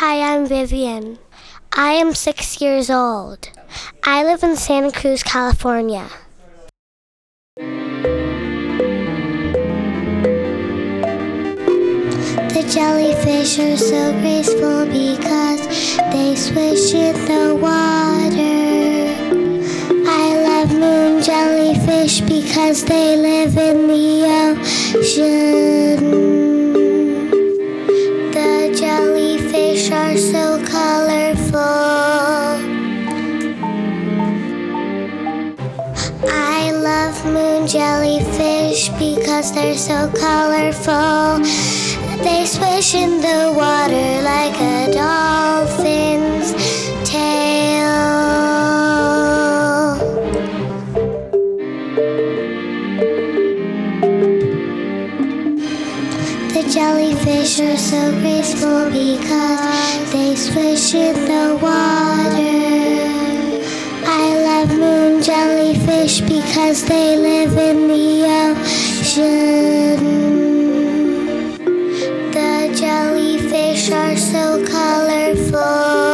Hi, I'm Vivenne. I am six years old. I live in Santa Cruz, California. The jellyfish are so graceful because they swish in the water. I love moon jellyfish because they live in the ocean. Are so colorful. I love moon jellyfish because they're so colorful. They swish in the water like a The jellyfish are so graceful because they swish in the water. I love moon jellyfish because they live in the ocean. The jellyfish are so colorful.